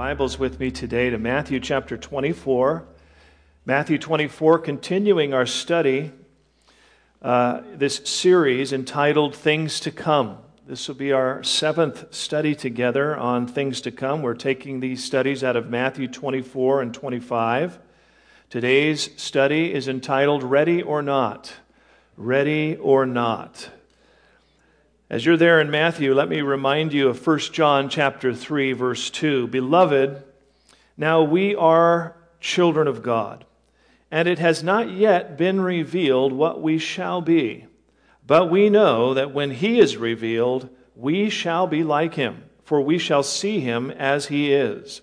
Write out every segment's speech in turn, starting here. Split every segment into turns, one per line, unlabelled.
Bibles with me today to Matthew chapter 24. Matthew 24, continuing our study, uh, this series entitled Things to Come. This will be our seventh study together on things to come. We're taking these studies out of Matthew 24 and 25. Today's study is entitled Ready or Not. Ready or Not. As you're there in Matthew, let me remind you of 1 John chapter 3 verse 2. Beloved, now we are children of God, and it has not yet been revealed what we shall be. But we know that when he is revealed, we shall be like him, for we shall see him as he is.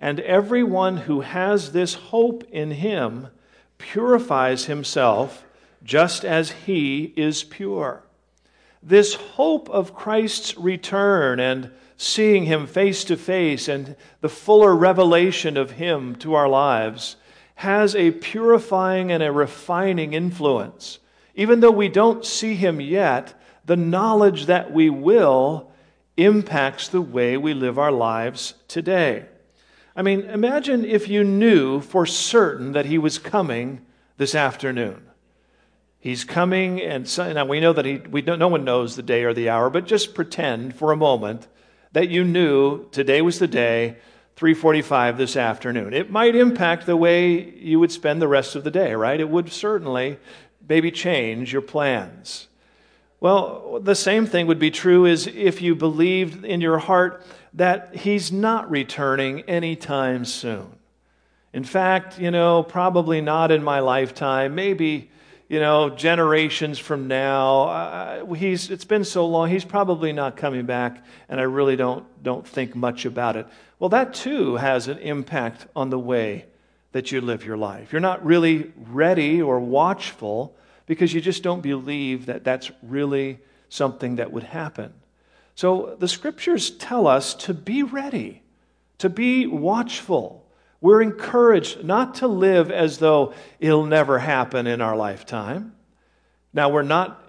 And everyone who has this hope in him purifies himself just as he is pure this hope of Christ's return and seeing him face to face and the fuller revelation of him to our lives has a purifying and a refining influence. Even though we don't see him yet, the knowledge that we will impacts the way we live our lives today. I mean, imagine if you knew for certain that he was coming this afternoon. He's coming, and so, now we know that he, we don't, no one knows the day or the hour, but just pretend for a moment that you knew today was the day, 3:45 this afternoon. It might impact the way you would spend the rest of the day, right? It would certainly maybe change your plans. Well, the same thing would be true as if you believed in your heart that he's not returning anytime soon. In fact, you know, probably not in my lifetime, maybe you know, generations from now. Uh, he's, it's been so long, he's probably not coming back, and I really don't, don't think much about it. Well, that too has an impact on the way that you live your life. You're not really ready or watchful because you just don't believe that that's really something that would happen. So the scriptures tell us to be ready, to be watchful. We're encouraged not to live as though it'll never happen in our lifetime. Now, we're not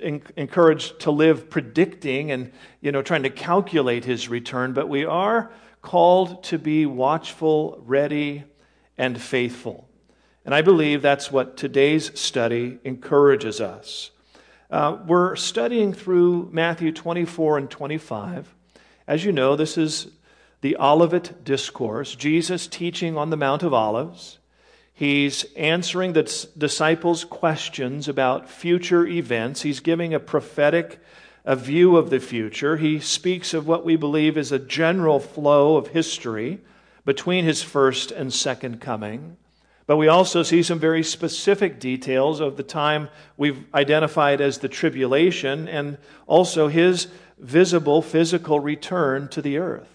encouraged to live predicting and you know trying to calculate his return but we are called to be watchful ready and faithful. And i believe that's what today's study encourages us. Uh, we're studying through matthew 24 and 25 as you know this is the Olivet Discourse, Jesus teaching on the Mount of Olives. He's answering the disciples' questions about future events. He's giving a prophetic a view of the future. He speaks of what we believe is a general flow of history between his first and second coming. But we also see some very specific details of the time we've identified as the tribulation and also his visible physical return to the earth.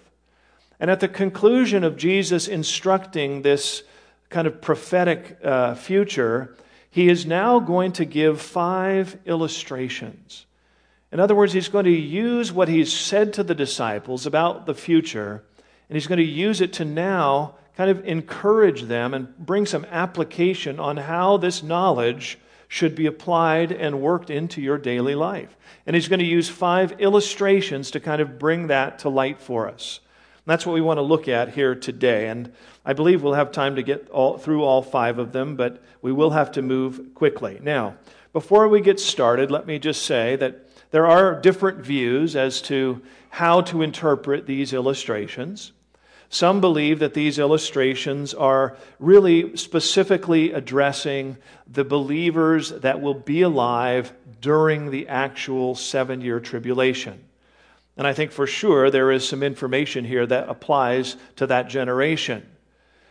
And at the conclusion of Jesus instructing this kind of prophetic uh, future, he is now going to give five illustrations. In other words, he's going to use what he's said to the disciples about the future, and he's going to use it to now kind of encourage them and bring some application on how this knowledge should be applied and worked into your daily life. And he's going to use five illustrations to kind of bring that to light for us. That's what we want to look at here today. And I believe we'll have time to get all, through all five of them, but we will have to move quickly. Now, before we get started, let me just say that there are different views as to how to interpret these illustrations. Some believe that these illustrations are really specifically addressing the believers that will be alive during the actual seven year tribulation. And I think for sure there is some information here that applies to that generation.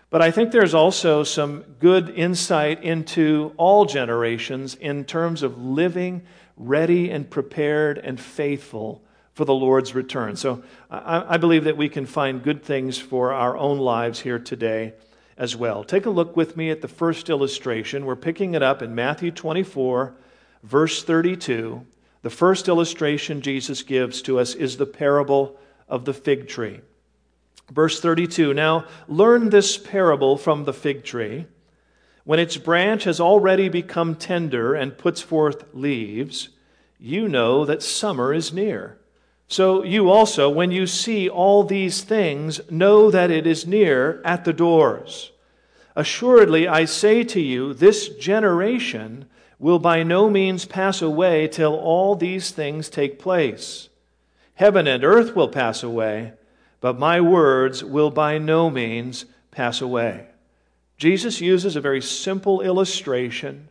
But I think there's also some good insight into all generations in terms of living ready and prepared and faithful for the Lord's return. So I, I, believe that we can find good things for our own lives here today as well. Take a look with me at the first illustration. We're picking it up in Matthew 24, verse 32. The first illustration Jesus gives to us is the parable of the fig tree. Verse 32 Now learn this parable from the fig tree. When its branch has already become tender and puts forth leaves, you know that summer is near. So you also, when you see all these things, know that it is near at the doors. Assuredly, I say to you, this generation will by no means pass away till all these things take place. Heaven and earth will pass away, but my words will by no means pass away. Jesus uses a very simple illustration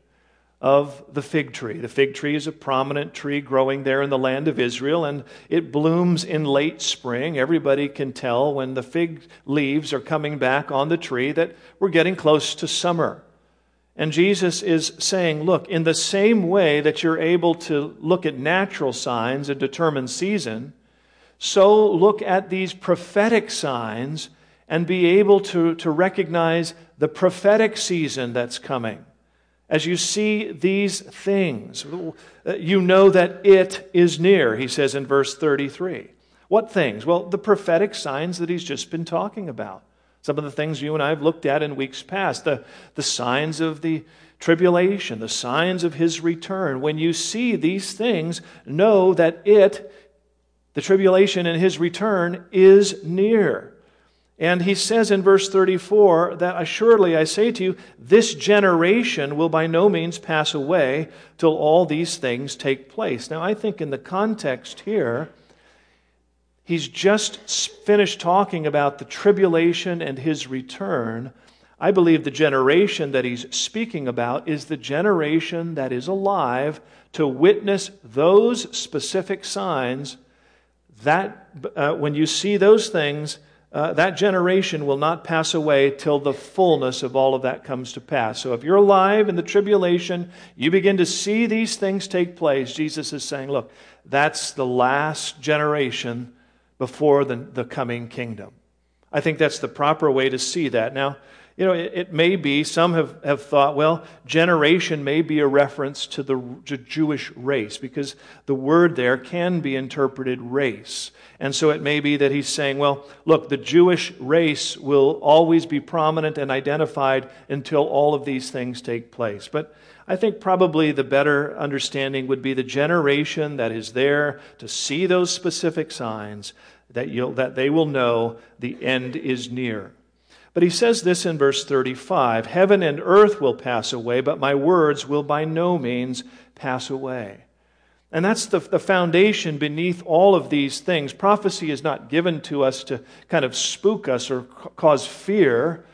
of the fig tree. The fig tree is a prominent tree growing there in the land of Israel, and it blooms in late spring. Everybody can tell when the fig leaves are coming back on the tree that we're getting close to summer. And Jesus is saying, look, in the same way that you're able to look at natural signs and determine season, so look at these prophetic signs and be able to, to recognize the prophetic season that's coming. As you see these things, uh, you know that it is near, he says in verse 33. What things? Well, the prophetic signs that he's just been talking about. Some of the things you and I have looked at in weeks past, the, the signs of the tribulation, the signs of his return. When you see these things, know that it, the tribulation and his return, is near. And he says in verse 34 that assuredly I say to you, this generation will by no means pass away till all these things take place. Now, I think in the context here, he's just finished talking about the tribulation and his return. I believe the generation that he's speaking about is the generation that is alive to witness those specific signs that uh, when you see those things, uh, that generation will not pass away till the fullness of all of that comes to pass. So if you're alive in the tribulation, you begin to see these things take place. Jesus is saying, look, that's the last generation before the, the coming kingdom. I think that's the proper way to see that. Now, you know, it, it, may be, some have, have thought, well, generation may be a reference to the to Jewish race because the word there can be interpreted race. And so it may be that he's saying, well, look, the Jewish race will always be prominent and identified until all of these things take place. But I think probably the better understanding would be the generation that is there to see those specific signs that, that they will know the end is near. But he says this in verse 35 Heaven and earth will pass away, but my words will by no means pass away. And that's the, the foundation beneath all of these things. Prophecy is not given to us to kind of spook us or cause fear,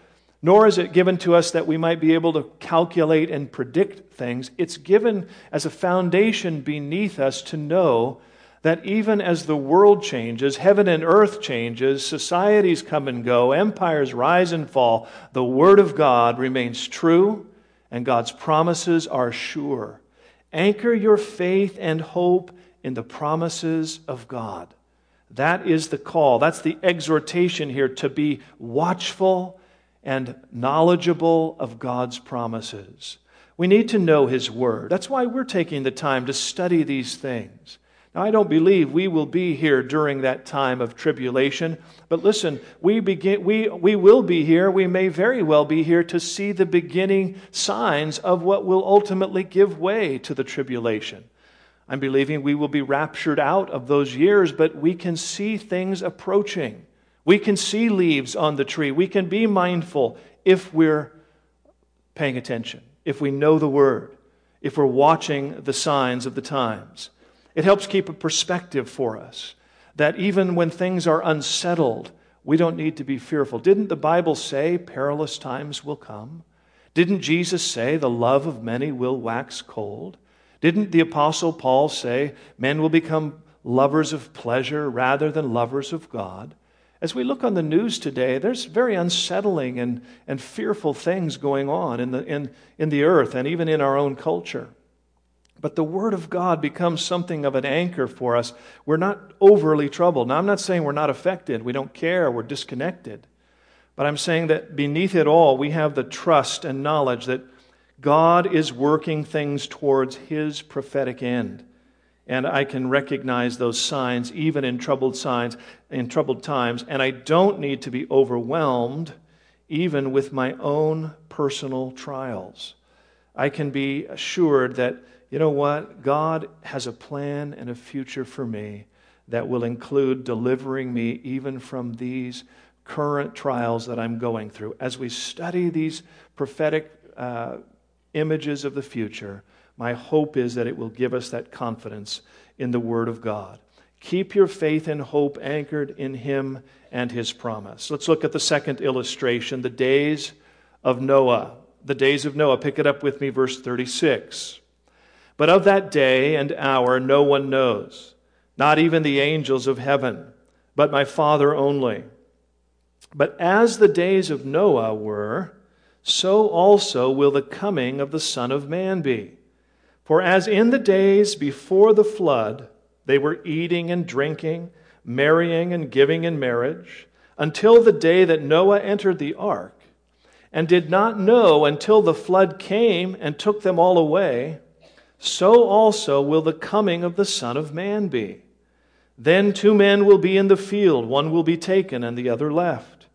nor is it given to us that we might be able to calculate and predict things. It's given as a foundation beneath us to know that even as the world changes, heaven and earth changes, societies come and go, empires rise and fall, the Word of God remains true and God's promises are sure. Anchor your faith and hope in the promises of God. That is the call. That's the exhortation here to be watchful and knowledgeable of God's promises. We need to know His Word. That's why we're taking the time to study these things. Now, I don't believe we will be here during that time of tribulation, but listen, we, begin, we, we will be here, we may very well be here to see the beginning signs of what will ultimately give way to the tribulation. I'm believing we will be raptured out of those years, but we can see things approaching. We can see leaves on the tree. We can be mindful if we're paying attention, if we know the word, if we're watching the signs of the times. It helps keep a perspective for us that even when things are unsettled, we don't need to be fearful. Didn't the Bible say perilous times will come? Didn't Jesus say the love of many will wax cold? Didn't the Apostle Paul say men will become lovers of pleasure rather than lovers of God? As we look on the news today, there's very unsettling and, and fearful things going on in the, in, in the earth and even in our own culture. But the Word of God becomes something of an anchor for us. We're not overly troubled. Now, I'm not saying we're not affected, we don't care, we're disconnected. But I'm saying that beneath it all, we have the trust and knowledge that God is working things towards His prophetic end. And I can recognize those signs even in troubled signs, in troubled times, and I don't need to be overwhelmed even with my own personal trials. I can be assured that you know what? God has a plan and a future for me that will include delivering me even from these current trials that I'm going through. As we study these prophetic uh, images of the future, my hope is that it will give us that confidence in the Word of God. Keep your faith and hope anchored in Him and His promise. Let's look at the second illustration the days of Noah. The days of Noah. Pick it up with me, verse 36. But of that day and hour no one knows, not even the angels of heaven, but my Father only. But as the days of Noah were, so also will the coming of the Son of Man be. For as in the days before the flood, they were eating and drinking, marrying and giving in marriage, until the day that Noah entered the ark, and did not know until the flood came and took them all away, so also will the coming of the Son of Man be. Then two men will be in the field, one will be taken and the other left.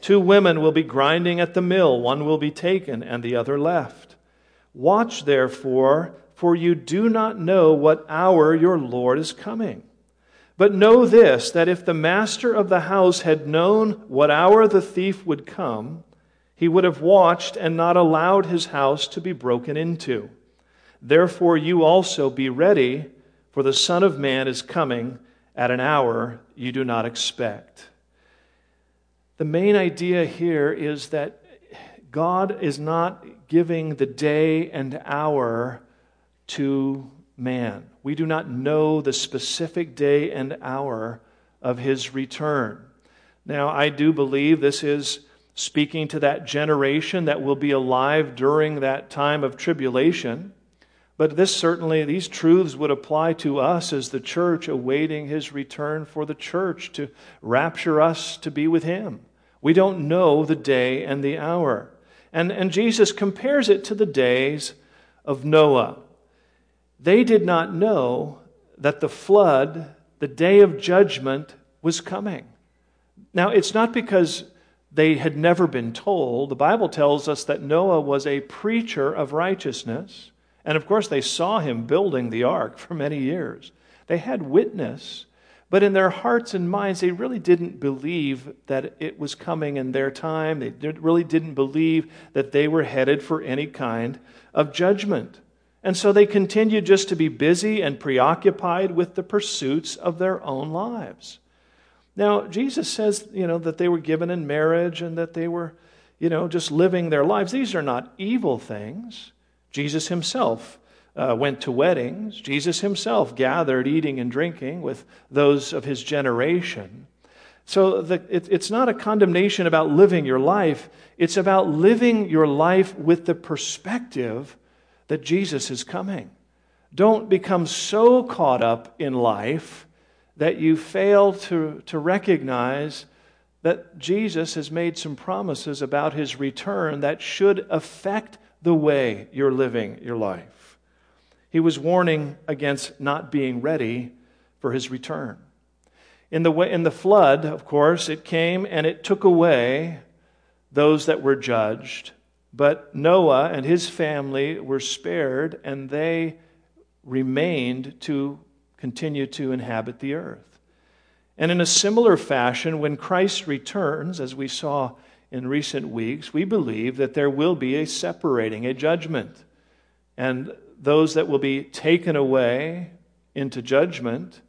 Two women will be grinding at the mill, one will be taken and the other left. Watch therefore for you do not know what hour your Lord is coming. But know this that if the master of the house had known what hour the thief would come, he would have watched and not allowed his house to be broken into. Therefore, you also be ready, for the Son of Man is coming at an hour you do not expect. The main idea here is that God is not giving the day and hour to man. We do not know the specific day and hour of his return. Now, I do believe this is speaking to that generation that will be alive during that time of tribulation. But this certainly, these truths would apply to us as the church awaiting his return for the church to rapture us to be with him. We don't know the day and the hour. And, and Jesus compares it to the days of Noah. They did not know that the flood, the day of judgment, was coming. Now, it's not because they had never been told. The Bible tells us that Noah was a preacher of righteousness. And of course, they saw him building the ark for many years. They had witness, but in their hearts and minds, they really didn't believe that it was coming in their time. They really didn't believe that they were headed for any kind of judgment. And so they continued just to be busy and preoccupied with the pursuits of their own lives. Now, Jesus says, you know, that they were given in marriage and that they were, you know, just living their lives. These are not evil things. Jesus himself uh, went to weddings. Jesus himself gathered eating and drinking with those of his generation. So the, it, it's not a condemnation about living your life, it's about living your life with the perspective that Jesus is coming. Don't become so caught up in life that you fail to, to recognize that Jesus has made some promises about his return that should affect the way you're living your life. He was warning against not being ready for his return. In the, in the flood, of course, it came and it took away those that were judged but Noah and his family were spared, and they remained to continue to inhabit the earth. And in a similar fashion, when Christ returns, as we saw in recent weeks, we believe that there will be a separating, a judgment. And those that will be taken away into judgment,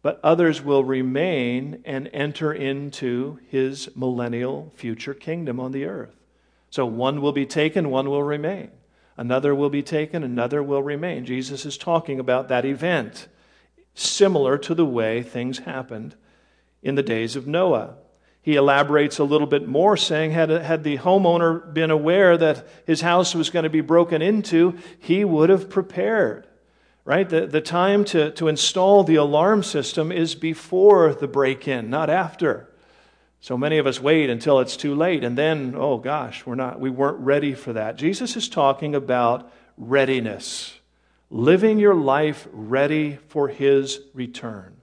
but others will remain and enter into his millennial future kingdom on the earth. So one will be taken, one will remain. Another will be taken, another will remain. Jesus is talking about that event, similar to the way things happened in the days of Noah. He elaborates a little bit more, saying, had, had the homeowner been aware that his house was going to be broken into, he would have prepared. Right? The, the time to, to install the alarm system is before the break in, not after. So many of us wait until it's too late, and then, oh gosh, we're not, we weren't ready for that. Jesus is talking about readiness, living your life ready for his return.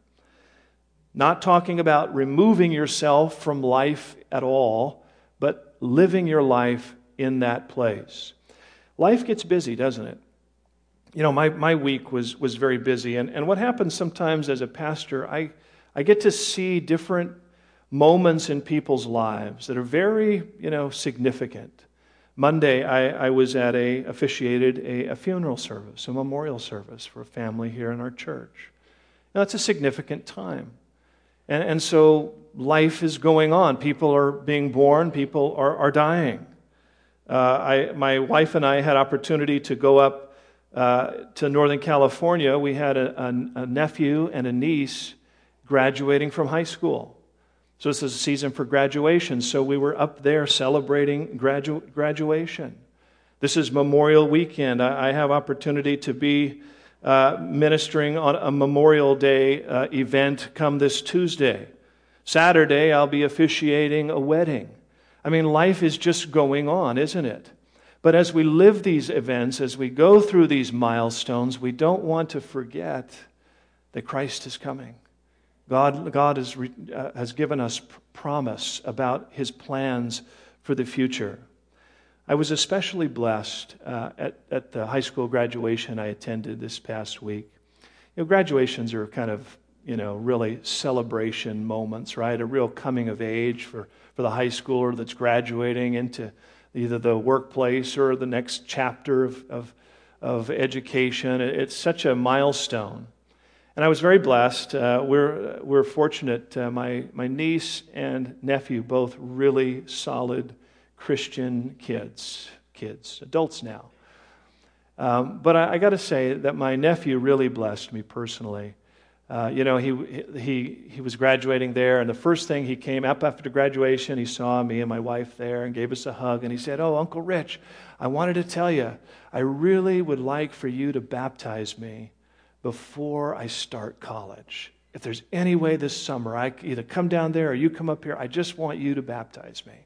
Not talking about removing yourself from life at all, but living your life in that place. Life gets busy, doesn't it? You know, my, my week was, was very busy, and, and what happens sometimes as a pastor, I I get to see different moments in people's lives that are very, you know, significant. Monday, I, I was at a officiated a, a, funeral service, a memorial service for a family here in our church. Now, it's a significant time. And, and so life is going on. People are being born, people are, are dying. Uh, I, my wife and I had opportunity to go up uh, to Northern California. We had a, a, a nephew and a niece graduating from high school. So this is a season for graduation. So we were up there celebrating gradu- graduation. This is Memorial Weekend. I, I have opportunity to be uh, ministering on a Memorial Day uh, event come this Tuesday. Saturday, I'll be officiating a wedding. I mean, life is just going on, isn't it? But as we live these events, as we go through these milestones, we don't want to forget that Christ is coming. God, God has, uh, has given us promise about his plans for the future. I was especially blessed uh, at, at the high school graduation I attended this past week. You know, graduations are kind of, you know, really celebration moments, right? A real coming of age for, for the high schooler that's graduating into either the workplace or the next chapter of, of, of education. It's such a milestone. And I was very blessed. Uh, we're, we're fortunate. Uh, my, my niece and nephew, both really solid Christian kids, kids, adults now. Um, but I, I got to say that my nephew really blessed me personally. Uh, you know, he, he, he was graduating there, and the first thing he came up after graduation, he saw me and my wife there and gave us a hug, and he said, Oh, Uncle Rich, I wanted to tell you, I really would like for you to baptize me before I start college. If there's any way this summer I either come down there or you come up here, I just want you to baptize me.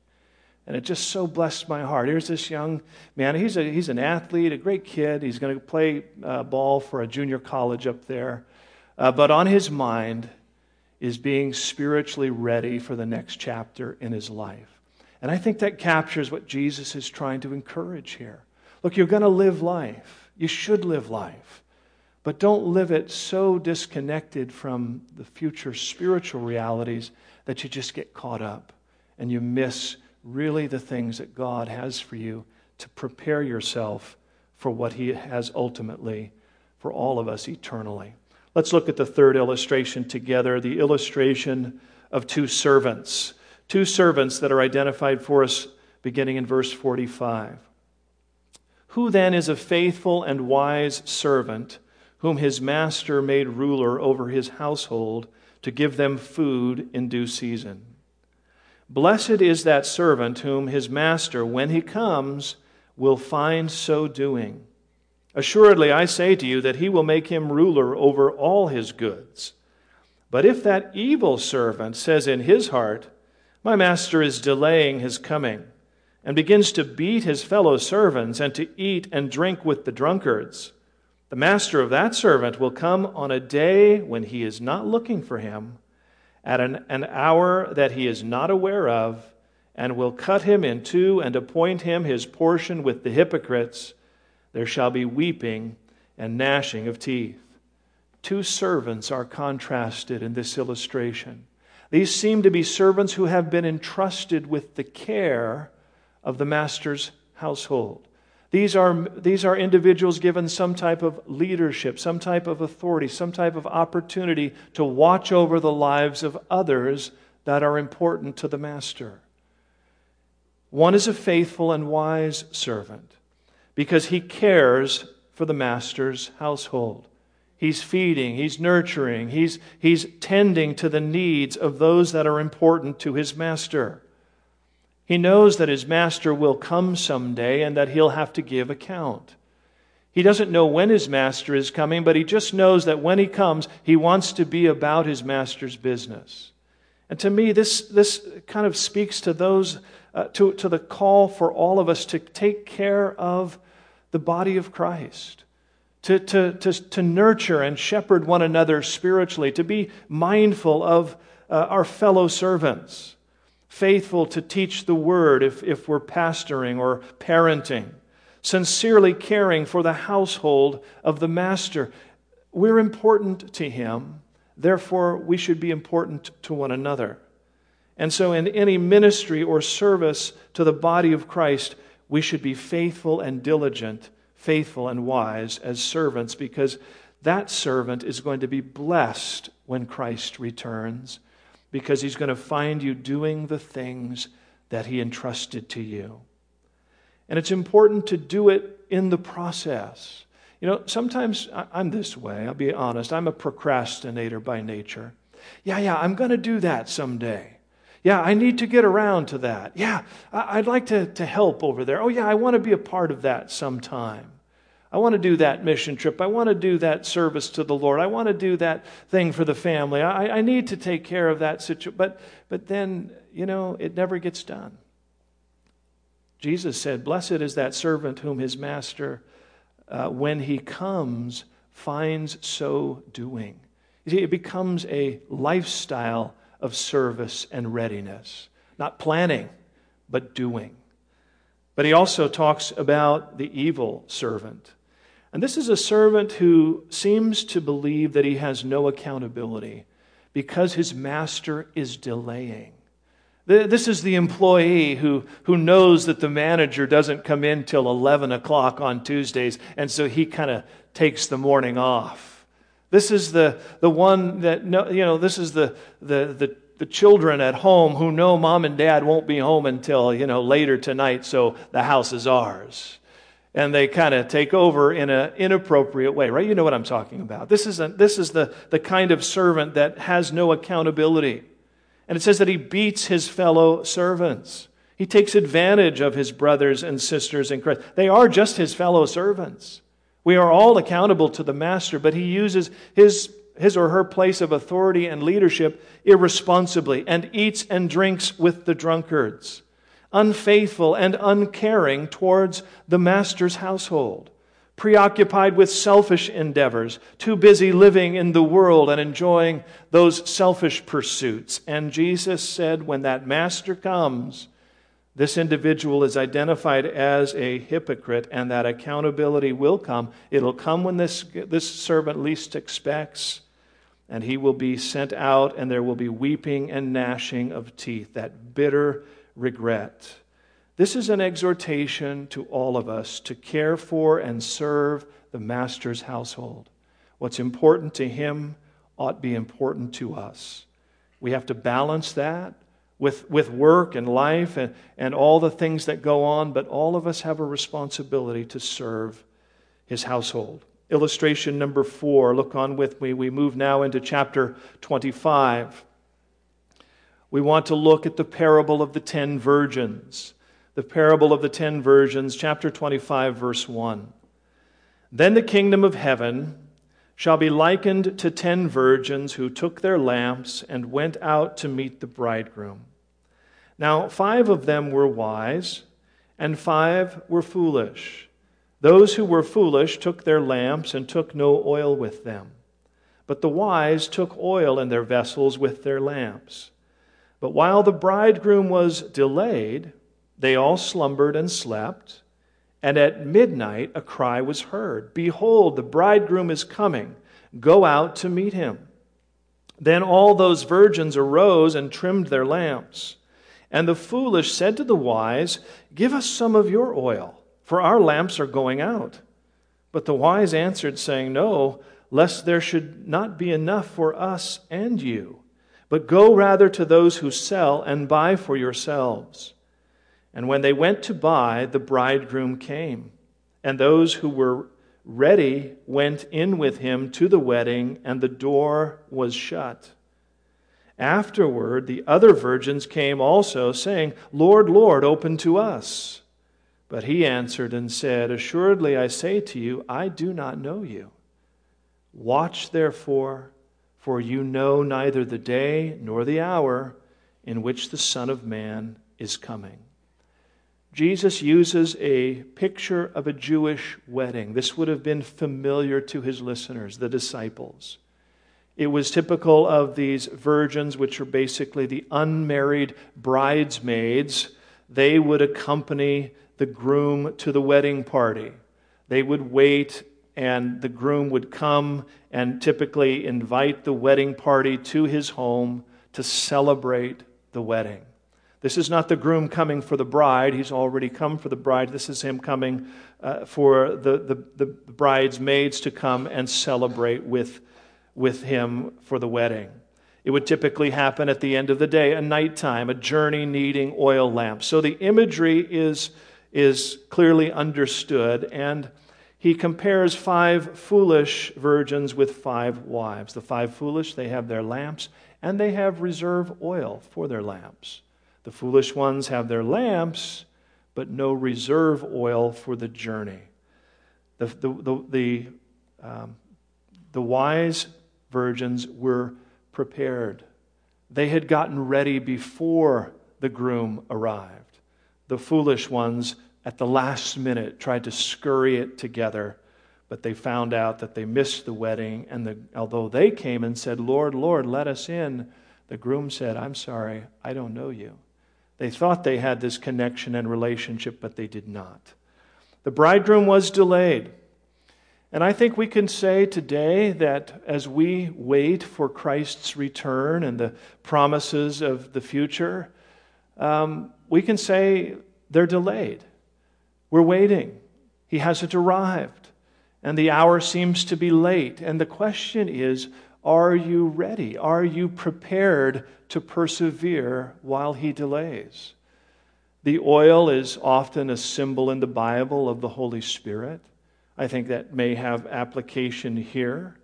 And it just so blessed my heart. Here's this young man. He's, a, he's an athlete, a great kid. He's going to play uh, ball for a junior college up there. Uh, but on his mind is being spiritually ready for the next chapter in his life. And I think that captures what Jesus is trying to encourage here. Look, you're going to live life. You should live life. But don't live it so disconnected from the future spiritual realities that you just get caught up and you miss really the things that God has for you to prepare yourself for what He has ultimately for all of us eternally. Let's look at the third illustration together the illustration of two servants. Two servants that are identified for us beginning in verse 45. Who then is a faithful and wise servant? Whom his master made ruler over his household to give them food in due season. Blessed is that servant whom his master, when he comes, will find so doing. Assuredly, I say to you that he will make him ruler over all his goods. But if that evil servant says in his heart, My master is delaying his coming, and begins to beat his fellow servants and to eat and drink with the drunkards, the master of that servant will come on a day when he is not looking for him, at an, an hour that he is not aware of, and will cut him in two and appoint him his portion with the hypocrites. There shall be weeping and gnashing of teeth. Two servants are contrasted in this illustration. These seem to be servants who have been entrusted with the care of the master's household. These are, these are individuals given some type of leadership, some type of authority, some type of opportunity to watch over the lives of others that are important to the master. One is a faithful and wise servant because he cares for the master's household. He's feeding, he's nurturing, he's, he's tending to the needs of those that are important to his master. He knows that his master will come someday and that he'll have to give account. He doesn't know when his master is coming, but he just knows that when he comes, he wants to be about his master's business. And to me, this, this kind of speaks to those, uh, to, to the call for all of us to take care of the body of Christ, to, to, to, to nurture and shepherd one another spiritually, to be mindful of uh, our fellow servants faithful to teach the word if, if we're pastoring or parenting, sincerely caring for the household of the master. We're important to him. Therefore, we should be important to one another. And so, in any ministry or service to the body of Christ, we should be faithful and diligent, faithful and wise as servants, because that servant is going to be blessed when Christ returns, because he's going to find you doing the things that he entrusted to you. And it's important to do it in the process. You know, sometimes I'm this way, I'll be honest. I'm a procrastinator by nature. Yeah, yeah, I'm going to do that someday. Yeah, I need to get around to that. Yeah, I'd like to, to help over there. Oh, yeah, I want to be a part of that sometime. I want to do that mission trip. I want to do that service to the Lord. I want to do that thing for the family. I, I need to take care of that situation. But, but then, you know, it never gets done. Jesus said, Blessed is that servant whom his master, uh, when he comes, finds so doing. You see, it becomes a lifestyle of service and readiness, not planning, but doing. But he also talks about the evil servant. And this is a servant who seems to believe that he has no accountability because his master is delaying. This is the employee who, who knows that the manager doesn't come in till 11 o'clock on Tuesdays, and so he kind of takes the morning off. This is the, the one that, you know, this is the, the, the, the children at home who know mom and dad won't be home until, you know, later tonight, so the house is ours. And they kind of take over in an inappropriate way, right? You know what I'm talking about. This is, a, this is the, the kind of servant that has no accountability. And it says that he beats his fellow servants. He takes advantage of his brothers and sisters in Christ. They are just his fellow servants. We are all accountable to the master, but he uses his, his or her place of authority and leadership irresponsibly and eats and drinks with the drunkards, unfaithful and uncaring towards the master's household preoccupied with selfish endeavors, too busy living in the world and enjoying those selfish pursuits. And Jesus said, when that master comes, this individual is identified as a hypocrite, and that accountability will come. It'll come when this, this servant least expects, and he will be sent out, and there will be weeping and gnashing of teeth, that bitter regret. This is an exhortation to all of us to care for and serve the Master's household. What's important to him ought be important to us. We have to balance that with, with work and life and, and all the things that go on, but all of us have a responsibility to serve his household. Illustration number four, look on with me. We move now into chapter 25. We want to look at the parable of the ten virgins the parable of the ten virgins, chapter 25, verse 1. Then the kingdom of heaven shall be likened to ten virgins who took their lamps and went out to meet the bridegroom. Now, five of them were wise, and five were foolish. Those who were foolish took their lamps and took no oil with them. But the wise took oil in their vessels with their lamps. But while the bridegroom was delayed, they all slumbered and slept. And at midnight a cry was heard Behold, the bridegroom is coming. Go out to meet him. Then all those virgins arose and trimmed their lamps. And the foolish said to the wise, Give us some of your oil, for our lamps are going out. But the wise answered, saying, No, lest there should not be enough for us and you. But go rather to those who sell and buy for yourselves. And when they went to buy, the bridegroom came. And those who were ready went in with him to the wedding, and the door was shut. Afterward, the other virgins came also, saying, Lord, Lord, open to us. But he answered and said, Assuredly I say to you, I do not know you. Watch therefore, for you know neither the day nor the hour in which the Son of Man is coming. Jesus uses a picture of a Jewish wedding. This would have been familiar to his listeners, the disciples. It was typical of these virgins, which are basically the unmarried bridesmaids. They would accompany the groom to the wedding party. They would wait and the groom would come and typically invite the wedding party to his home to celebrate the wedding. This is not the groom coming for the bride. He's already come for the bride. This is him coming uh, for the, the, the bridesmaids to come and celebrate with, with him for the wedding. It would typically happen at the end of the day, a nighttime, a journey needing oil lamps. So the imagery is, is clearly understood, and he compares five foolish virgins with five wives. The five foolish, they have their lamps, and they have reserve oil for their lamps. The foolish ones have their lamps, but no reserve oil for the journey. The, the, the, the, um, the wise virgins were prepared. They had gotten ready before the groom arrived. The foolish ones, at the last minute, tried to scurry it together, but they found out that they missed the wedding. And the, although they came and said, Lord, Lord, let us in, the groom said, I'm sorry, I don't know you. They thought they had this connection and relationship, but they did not. The bridegroom was delayed. And I think we can say today that as we wait for Christ's return and the promises of the future, um, we can say they're delayed. We're waiting. He hasn't arrived. And the hour seems to be late. And the question is are you ready? Are you prepared to persevere while he delays? The oil is often a symbol in the Bible of the Holy Spirit. I think that may have application here,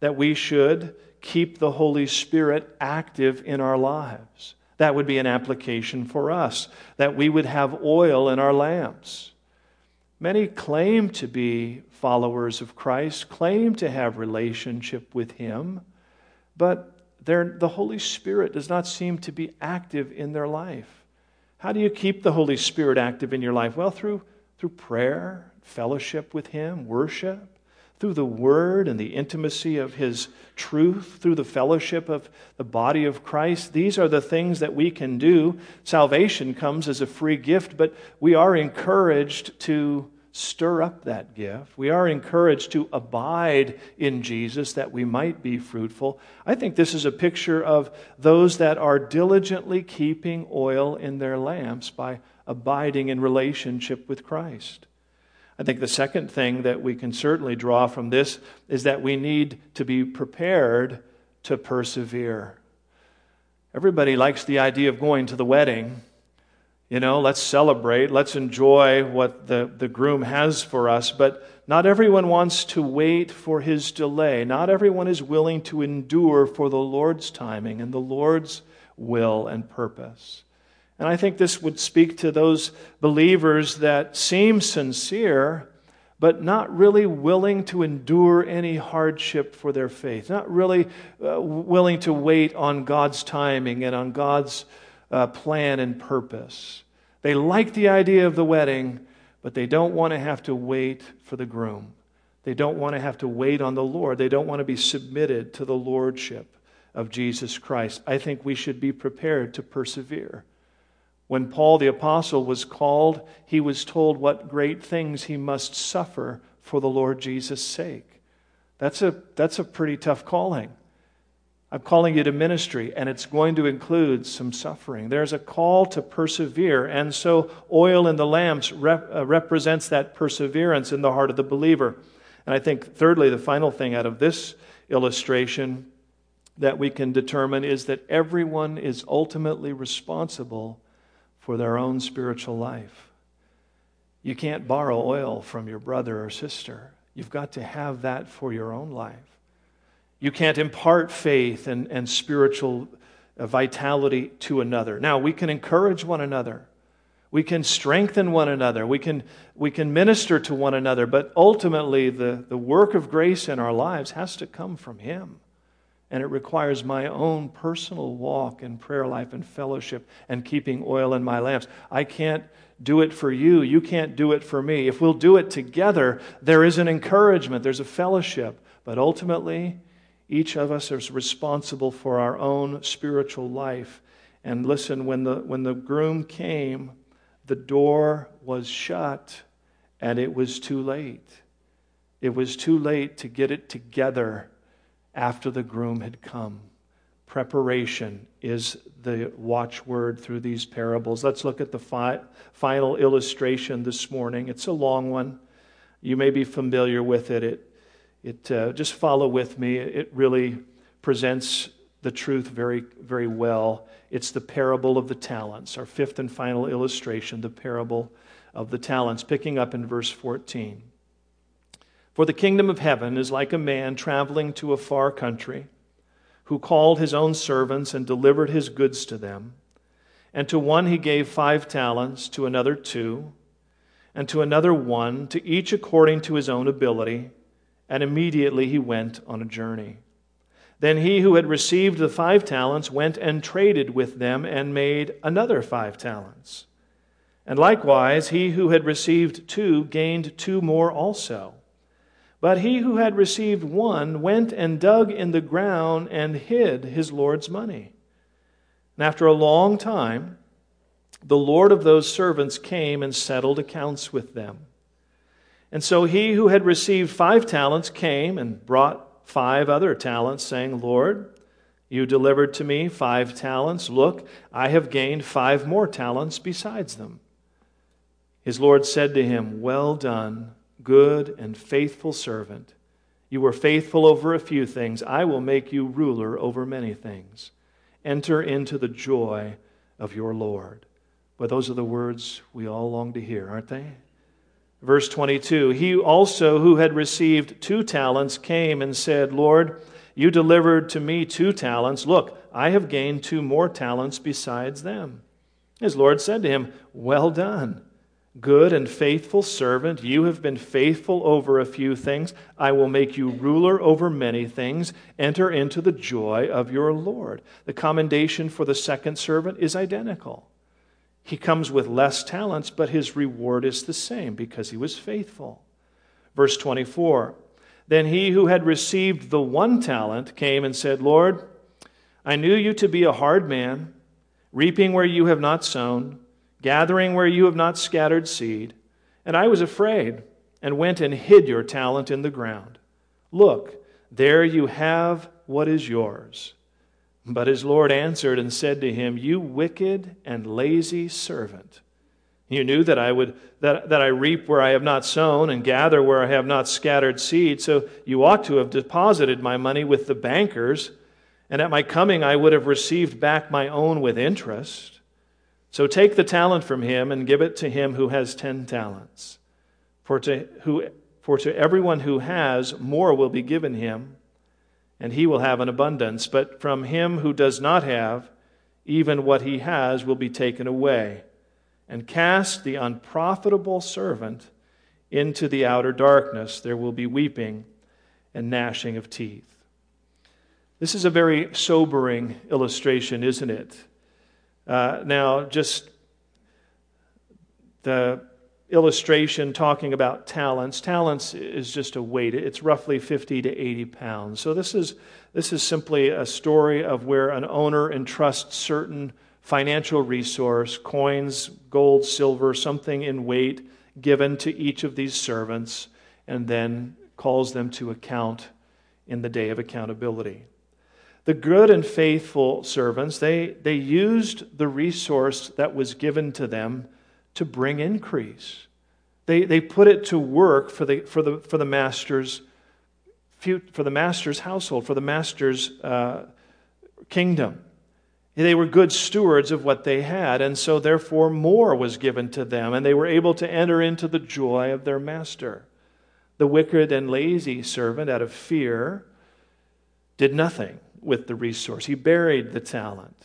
that we should keep the Holy Spirit active in our lives. That would be an application for us, that we would have oil in our lamps. Many claim to be followers of Christ, claim to have relationship with Him, but the Holy Spirit does not seem to be active in their life. How do you keep the Holy Spirit active in your life? Well, through, through prayer, fellowship with Him, worship, through the Word and the intimacy of His truth, through the fellowship of the body of Christ. These are the things that we can do. Salvation comes as a free gift, but we are encouraged to stir up that gift. We are encouraged to abide in Jesus that we might be fruitful. I think this is a picture of those that are diligently keeping oil in their lamps by abiding in relationship with Christ. I think the second thing that we can certainly draw from this is that we need to be prepared to persevere. Everybody likes the idea of going to the wedding. You know, let's celebrate, let's enjoy what the, the groom has for us, but not everyone wants to wait for his delay. Not everyone is willing to endure for the Lord's timing and the Lord's will and purpose. And I think this would speak to those believers that seem sincere, but not really willing to endure any hardship for their faith, not really uh, willing to wait on God's timing and on God's uh, plan and purpose. They like the idea of the wedding, but they don't want to have to wait for the groom. They don't want to have to wait on the Lord. They don't want to be submitted to the lordship of Jesus Christ. I think we should be prepared to persevere. When Paul the Apostle was called, he was told what great things he must suffer for the Lord Jesus' sake. That's a, that's a pretty tough calling. I'm calling you to ministry, and it's going to include some suffering. There's a call to persevere, and so oil in the lamps rep, uh, represents that perseverance in the heart of the believer. And I think, thirdly, the final thing out of this illustration that we can determine is that everyone is ultimately responsible for their own spiritual life. You can't borrow oil from your brother or sister. You've got to have that for your own life. You can't impart faith and, and spiritual uh, vitality to another. Now, we can encourage one another. We can strengthen one another. We can, we can minister to one another. But ultimately, the, the work of grace in our lives has to come from Him. And it requires my own personal walk and prayer life and fellowship and keeping oil in my lamps. I can't do it for you. You can't do it for me. If we'll do it together, there is an encouragement, there's a fellowship. But ultimately, each of us is responsible for our own spiritual life. And listen, when the, when the groom came, the door was shut and it was too late. It was too late to get it together after the groom had come. Preparation is the watchword through these parables. Let's look at the fi- final illustration this morning. It's a long one. You may be familiar with it. It, it uh, just follow with me. It really presents the truth very, very well. It's the parable of the talents, our fifth and final illustration, the parable of the talents, picking up in verse 14. For the kingdom of heaven is like a man traveling to a far country who called his own servants and delivered his goods to them. And to one he gave five talents, to another two, and to another one, to each according to his own ability. And immediately he went on a journey. Then he who had received the five talents went and traded with them and made another five talents. And likewise, he who had received two gained two more also. But he who had received one went and dug in the ground and hid his Lord's money. And after a long time, the Lord of those servants came and settled accounts with them. And so he who had received five talents came and brought five other talents, saying, Lord, you delivered to me five talents. Look, I have gained five more talents besides them. His Lord said to him, Well done, good and faithful servant. You were faithful over a few things. I will make you ruler over many things. Enter into the joy of your Lord. But those are the words we all long to hear, aren't they? Verse 22 He also who had received two talents came and said, Lord, you delivered to me two talents. Look, I have gained two more talents besides them. His Lord said to him, Well done, good and faithful servant. You have been faithful over a few things. I will make you ruler over many things. Enter into the joy of your Lord. The commendation for the second servant is identical. He comes with less talents, but his reward is the same because he was faithful. Verse 24 Then he who had received the one talent came and said, Lord, I knew you to be a hard man, reaping where you have not sown, gathering where you have not scattered seed. And I was afraid and went and hid your talent in the ground. Look, there you have what is yours. But his Lord answered and said to him, You wicked and lazy servant. You knew that I would that, that I reap where I have not sown and gather where I have not scattered seed, so you ought to have deposited my money with the bankers, and at my coming I would have received back my own with interest. So take the talent from him and give it to him who has ten talents. For to, who, for to everyone who has, more will be given him and he will have an abundance. But from him who does not have, even what he has will be taken away. And cast the unprofitable servant into the outer darkness. There will be weeping and gnashing of teeth. This is a very sobering illustration, isn't it? Uh, now, just the illustration talking about talents. Talents is just a weight, it's roughly 50 to 80 pounds. So, this is, this is simply a story of where an owner entrusts certain financial resource, coins, gold, silver, something in weight, given to each of these servants, and then calls them to account in the day of accountability. The good and faithful servants, they, they used the resource that was given to them to bring increase. They, they put it to work for the, for the, for the master's for the master's household, for the master's uh, kingdom. They were good stewards of what they had, and so therefore more was given to them, and they were able to enter into the joy of their master. The wicked and lazy servant, out of fear, did nothing with the resource. He buried the talent.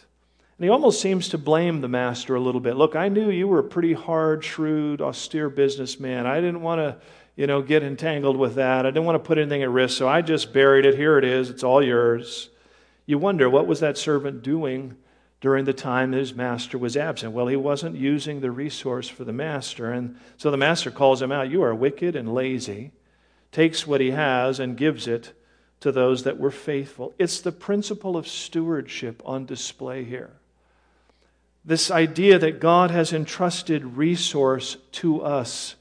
And he almost seems to blame the master a little bit. Look, I knew you were a pretty hard, shrewd, austere businessman. I didn't want to, you know, get entangled with that. I didn't want to put anything at risk, so I just buried it. Here it is. It's all yours. You wonder, what was that servant doing during the time his master was absent? Well, he wasn't using the resource for the master. And so the master calls him out. You are wicked and lazy. Takes what he has and gives it to those that were faithful. It's the principle of stewardship on display here this idea that God has entrusted resource to us,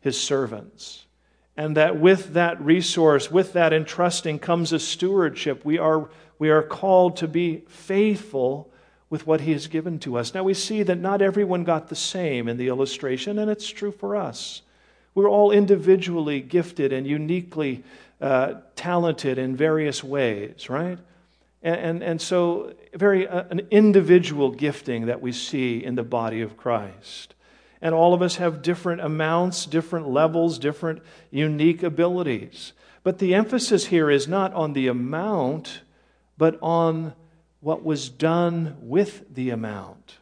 his servants. And that with that resource, with that entrusting, comes a stewardship. We are, we are called to be faithful with what He has given to us. Now, we see that not everyone got the same in the illustration, and it's true for us. We're all individually gifted and uniquely uh, talented in various ways, right? And, and, and so, very uh, an individual gifting that we see in the body of Christ. And all of us have different amounts, different levels, different unique abilities. But the emphasis here is not on the amount, but on what was done with the amount.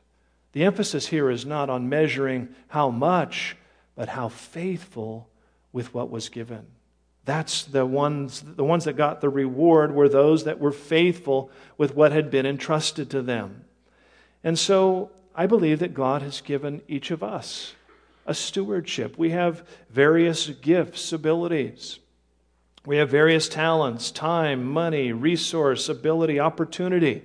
The emphasis here is not on measuring how much, but how faithful with what was given. That's the ones, the ones that got the reward were those that were faithful with what had been entrusted to them. And so I believe that God has given each of us a stewardship. We have various gifts, abilities. We have various talents time, money, resource, ability, opportunity.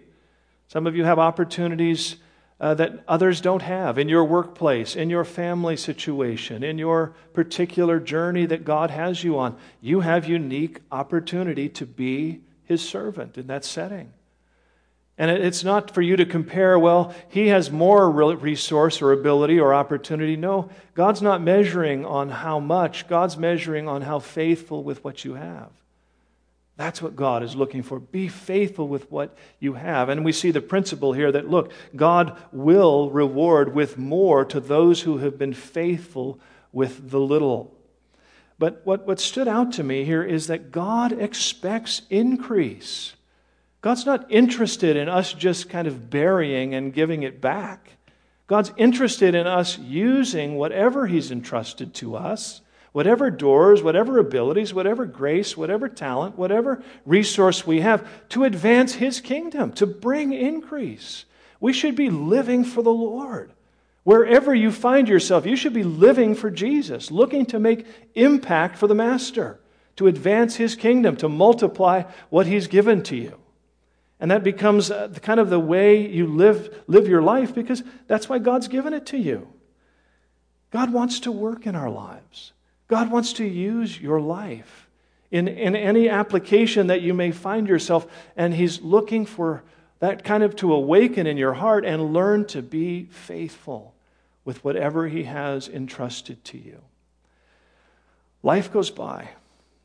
Some of you have opportunities uh, that others don't have in your workplace, in your family situation, in your particular journey that God has you on. You have unique opportunity to be His servant in that setting. And it's not for you to compare, well, he has more resource or ability or opportunity. No, God's not measuring on how much, God's measuring on how faithful with what you have. That's what God is looking for. Be faithful with what you have. And we see the principle here that, look, God will reward with more to those who have been faithful with the little. But what, what stood out to me here is that God expects increase. God's not interested in us just kind of burying and giving it back. God's interested in us using whatever He's entrusted to us whatever doors, whatever abilities, whatever grace, whatever talent, whatever resource we have to advance His kingdom, to bring increase. We should be living for the Lord. Wherever you find yourself, you should be living for Jesus, looking to make impact for the Master, to advance His kingdom, to multiply what He's given to you. And that becomes uh, kind of the way you live, live your life because that's why God's given it to you. God wants to work in our lives. God wants to use your life in, in any application that you may find yourself, and He's looking for that kind of to awaken in your heart and learn to be faithful with whatever He has entrusted to you. Life goes by,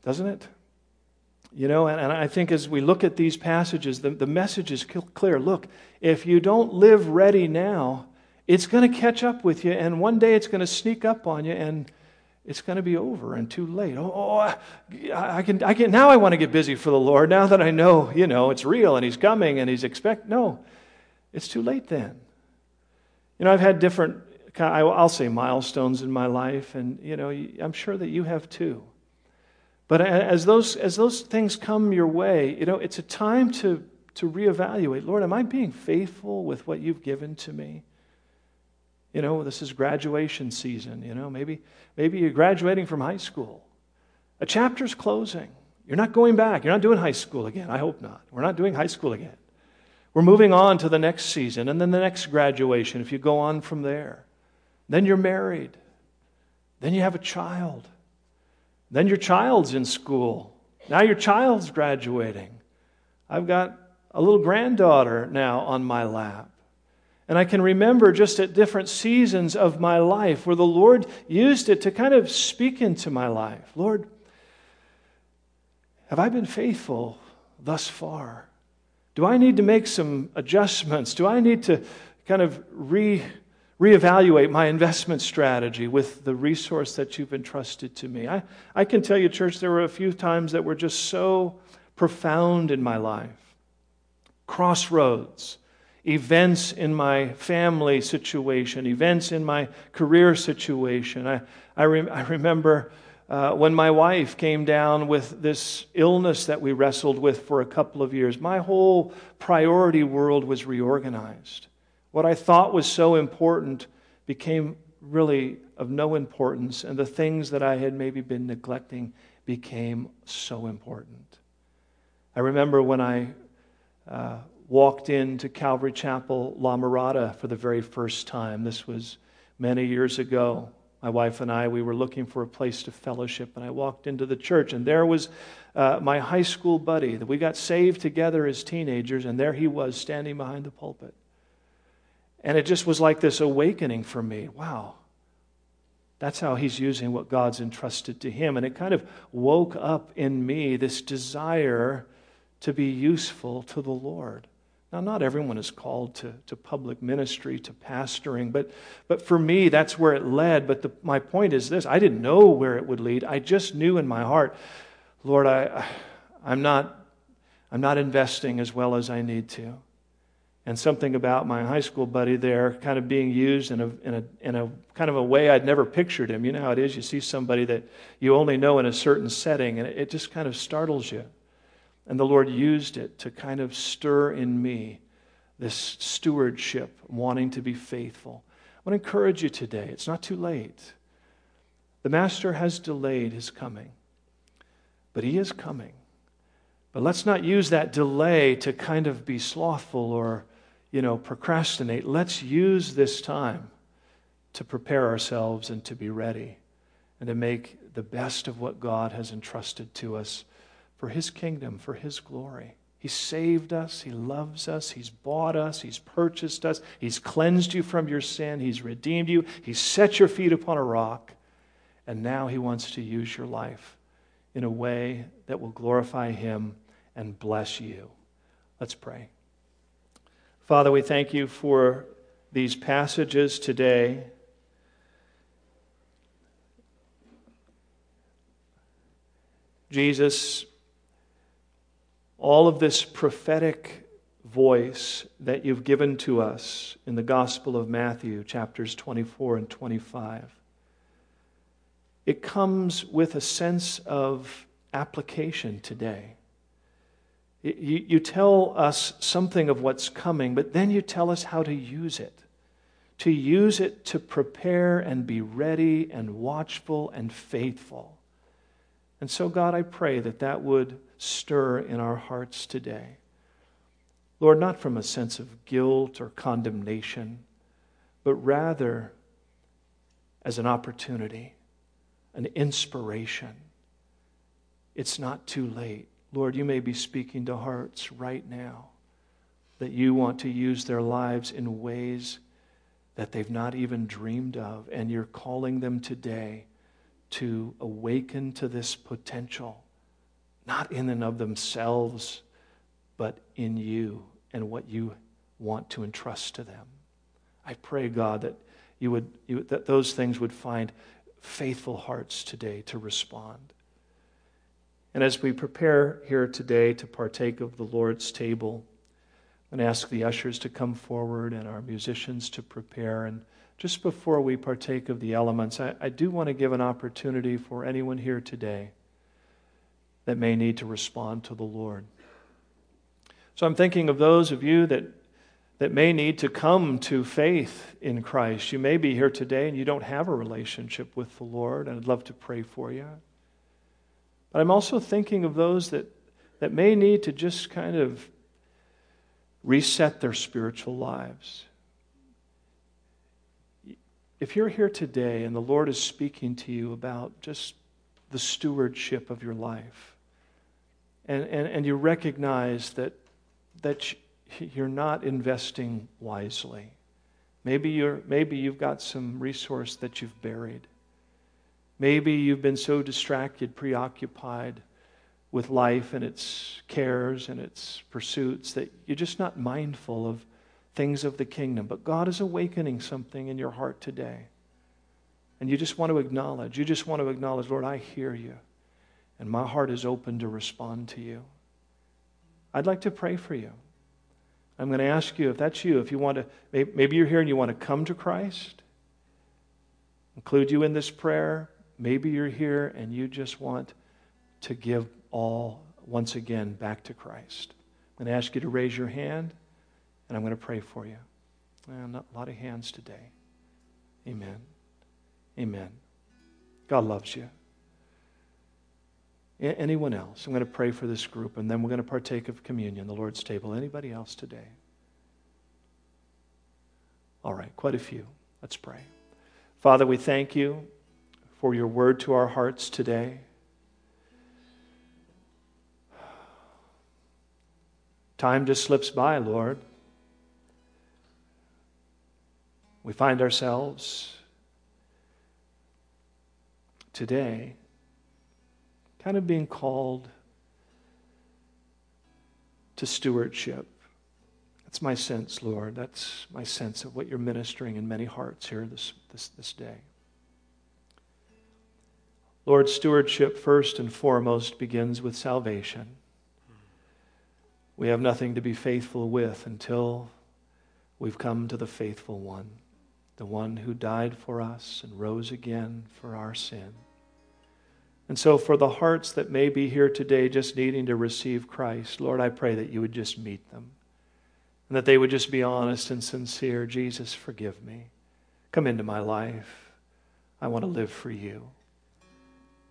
doesn't it? You know, and, and I think as we look at these passages, the, the message is clear. Look, if you don't live ready now, it's going to catch up with you, and one day it's going to sneak up on you and it's going to be over and too late. Oh, oh I, I, can, I can, now I want to get busy for the Lord now that I know, you know, it's real and He's coming and He's expect. No, it's too late then. You know, I've had different, I'll say milestones in my life, and, you know, I'm sure that you have too. But as those, as those things come your way, you know, it's a time to, to reevaluate. Lord, am I being faithful with what you've given to me? You know, this is graduation season. You know, maybe, maybe you're graduating from high school. A chapter's closing. You're not going back. You're not doing high school again. I hope not. We're not doing high school again. We're moving on to the next season and then the next graduation if you go on from there. Then you're married. Then you have a child. Then your child's in school. Now your child's graduating. I've got a little granddaughter now on my lap. And I can remember just at different seasons of my life where the Lord used it to kind of speak into my life. Lord, have I been faithful thus far? Do I need to make some adjustments? Do I need to kind of re, reevaluate my investment strategy with the resource that you've entrusted to me? I, I can tell you, church, there were a few times that were just so profound in my life. Crossroads events in my family situation, events in my career situation. I, I, re- I remember uh, when my wife came down with this illness that we wrestled with for a couple of years, my whole priority world was reorganized. What I thought was so important became really of no importance, and the things that I had maybe been neglecting became so important. I remember when I uh, walked into Calvary Chapel, La Mirada, for the very first time. This was many years ago. My wife and I, we were looking for a place to fellowship, and I walked into the church, and there was uh, my high school buddy that we got saved together as teenagers, and there he was standing behind the pulpit. And it just was like this awakening for me. Wow, that's how he's using what God's entrusted to him. And it kind of woke up in me this desire to be useful to the Lord. Now, not everyone is called to, to public ministry, to pastoring, but, but for me, that's where it led. But the, my point is this I didn't know where it would lead. I just knew in my heart, Lord, I, I'm, not, I'm not investing as well as I need to. And something about my high school buddy there kind of being used in a, in, a, in a kind of a way I'd never pictured him. You know how it is? You see somebody that you only know in a certain setting, and it, it just kind of startles you. And the Lord used it to kind of stir in me this stewardship, wanting to be faithful. I want to encourage you today. It's not too late. The Master has delayed his coming, but he is coming. But let's not use that delay to kind of be slothful or, you know, procrastinate. Let's use this time to prepare ourselves and to be ready and to make the best of what God has entrusted to us for His kingdom, for His glory. He saved us. He loves us. He's bought us. He's purchased us. He's cleansed you from your sin. He's redeemed you. He's set your feet upon a rock. And now He wants to use your life in a way that will glorify Him and bless you. Let's pray. Father, we thank you for these passages today. Jesus, all of this prophetic voice that you've given to us in the Gospel of Matthew, chapters 24 and 25, it comes with a sense of application today. You, you tell us something of what's coming, but then you tell us how to use it. To use it to prepare and be ready and watchful and faithful. And so, God, I pray that that would stir in our hearts today. Lord, not from a sense of guilt or condemnation, but rather as an opportunity, an inspiration. It's not too late. Lord, you may be speaking to hearts right now that you want to use their lives in ways that they've not even dreamed of, and you're calling them today to awaken to this potential, not in and of themselves, but in you and what you want to entrust to them. I pray, God, that you would you, that those things would find faithful hearts today to respond. And as we prepare here today to partake of the Lord's table, I'm going to ask the ushers to come forward and our musicians to prepare. And just before we partake of the elements, I, I do want to give an opportunity for anyone here today that may need to respond to the Lord. So I'm thinking of those of you that, that may need to come to faith in Christ. You may be here today and you don't have a relationship with the Lord, and I'd love to pray for you. But I'm also thinking of those that, that may need to just kind of reset their spiritual lives. If you're here today and the Lord is speaking to you about just the stewardship of your life, and, and, and you recognize that, that you're not investing wisely, maybe, you're, maybe you've got some resource that you've buried. Maybe you've been so distracted, preoccupied with life and its cares and its pursuits that you're just not mindful of things of the kingdom. But God is awakening something in your heart today. And you just want to acknowledge, you just want to acknowledge, Lord, I hear you. And my heart is open to respond to you. I'd like to pray for you. I'm going to ask you if that's you, if you want to, maybe you're here and you want to come to Christ, include you in this prayer. Maybe you're here and you just want to give all once again back to Christ. I'm going to ask you to raise your hand and I'm going to pray for you. Well, not a lot of hands today. Amen. Amen. God loves you. Anyone else? I'm going to pray for this group and then we're going to partake of communion, the Lord's table. Anybody else today? All right, quite a few. Let's pray. Father, we thank you for your word to our hearts today. Time just slips by, Lord. We find ourselves today kind of being called to stewardship. That's my sense, Lord. That's my sense of what you're ministering in many hearts here this, this, this day. Lord, stewardship first and foremost begins with salvation. We have nothing to be faithful with until we've come to the faithful one, the one who died for us and rose again for our sin. And so, for the hearts that may be here today just needing to receive Christ, Lord, I pray that you would just meet them and that they would just be honest and sincere. Jesus, forgive me. Come into my life. I want to live for you.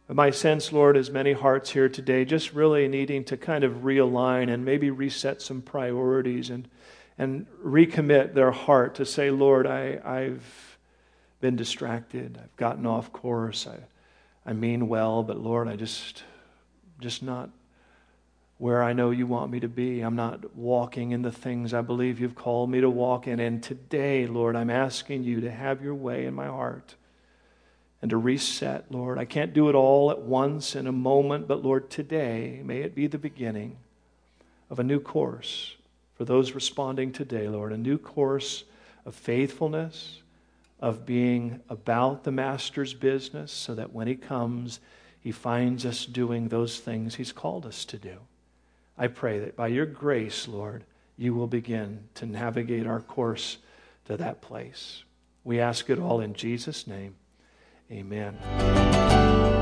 But my sense, Lord, is many hearts here today just really needing to kind of realign and maybe reset some priorities and, and recommit their heart to say, Lord, I, I've been distracted. I've gotten off course. I, I mean well, but Lord, I just, just not where I know you want me to be. I'm not walking in the things I believe you've called me to walk in. And today, Lord, I'm asking you to have your way in my heart and to reset, Lord. I can't do it all at once in a moment, but Lord, today, may it be the beginning of a new course for those responding today, Lord, a new course of faithfulness of being about the Master's business so that when He comes, He finds us doing those things He's called us to do. I pray that by your grace, Lord, you will begin to navigate our course to that place. We ask it all in Jesus' name. Amen.